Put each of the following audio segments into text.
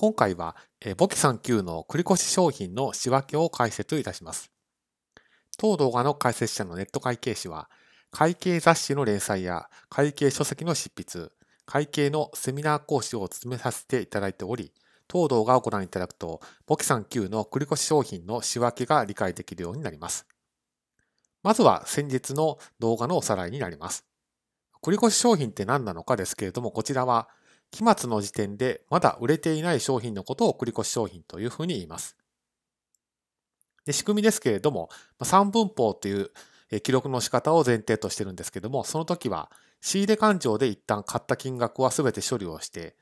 今回は、簿記3級の繰越商品の仕分けを解説いたします。当動画の解説者のネット会計士は、会計雑誌の連載や会計書籍の執筆、会計のセミナー講師を務めさせていただいており、当動画をご覧いただくと、簿記3級の繰越商品の仕分けが理解できるようになります。まずは先日の動画のおさらいになります。繰越商品って何なのかですけれども、こちらは期末の時点でまだ売れていない商品のことを繰越商品というふうに言います。で仕組みですけれども、三分法という記録の仕方を前提としてるんですけども、その時は仕入れ勘定で一旦買った金額は全て処理をして、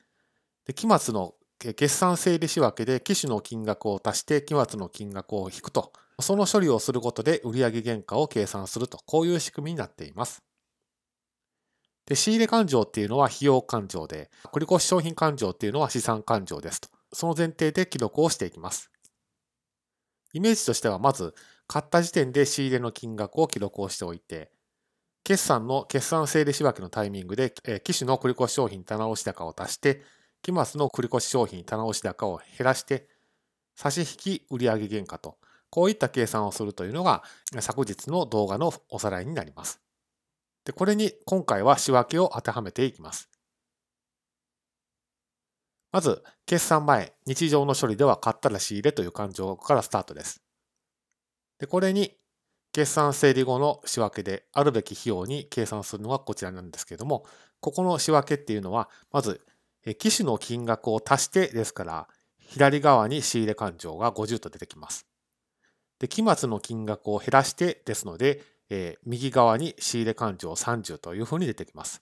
で期末の決算整理仕分けで機種の金額を足して期末の金額を引くと、その処理をすることで売上原価を計算すると、こういう仕組みになっています。で、仕入れ勘定っていうのは費用勘定で、繰越商品勘定っていうのは資産勘定ですと。その前提で記録をしていきます。イメージとしては、まず、買った時点で仕入れの金額を記録をしておいて、決算の決算整理仕分けのタイミングで、え機種の繰越商品棚押し高を足して、期末の繰越商品棚押し高を減らして、差し引き売上原価と、こういった計算をするというのが昨日の動画のおさらいになります。で、これに今回は仕分けを当てはめていきます。まず、決算前、日常の処理では買ったら仕入れという感情からスタートです。で、これに、決算整理後の仕分けであるべき費用に計算するのがこちらなんですけれども、ここの仕分けっていうのは、まず、機種の金額を足してですから、左側に仕入れ勘定が50と出てきます。で、期末の金額を減らしてですので、えー、右側に仕入れ勘定30というふうに出てきます。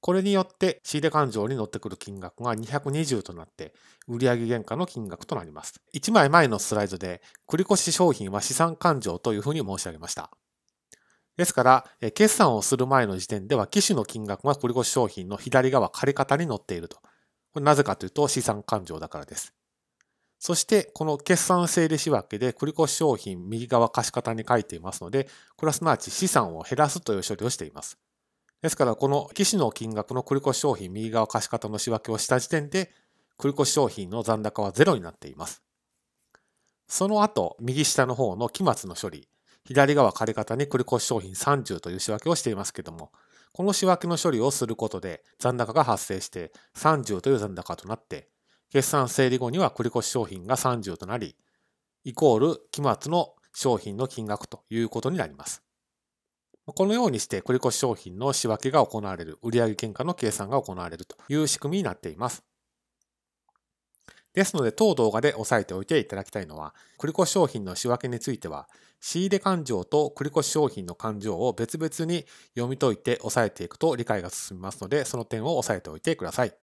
これによって仕入れ勘定に乗ってくる金額が220となって売上原価の金額となります。1枚前のスライドで繰越商品は資産勘定というふうに申し上げました。ですから、決算をする前の時点では機種の金額が繰越商品の左側借方に載っていると。これなぜかというと資産勘定だからです。そして、この決算整理仕分けで繰越商品右側貸方に書いていますので、これはすなわち資産を減らすという処理をしています。ですから、この機種の金額の繰越商品右側貸方の仕分けをした時点で、繰越商品の残高はゼロになっています。その後、右下の方の期末の処理、左側借方に繰越商品30という仕分けをしていますけども、この仕分けの処理をすることで残高が発生して30という残高となって、決算整理後には繰越商品が30となり、イコール期末の商品の金額ということになります。このようにして繰越商品の仕分けが行われる、売上原価の計算が行われるという仕組みになっています。ですので、当動画で押さえておいていただきたいのは、繰越商品の仕分けについては、仕入れ勘定と繰越商品の勘定を別々に読み解いて押さえていくと理解が進みますので、その点を押さえておいてください。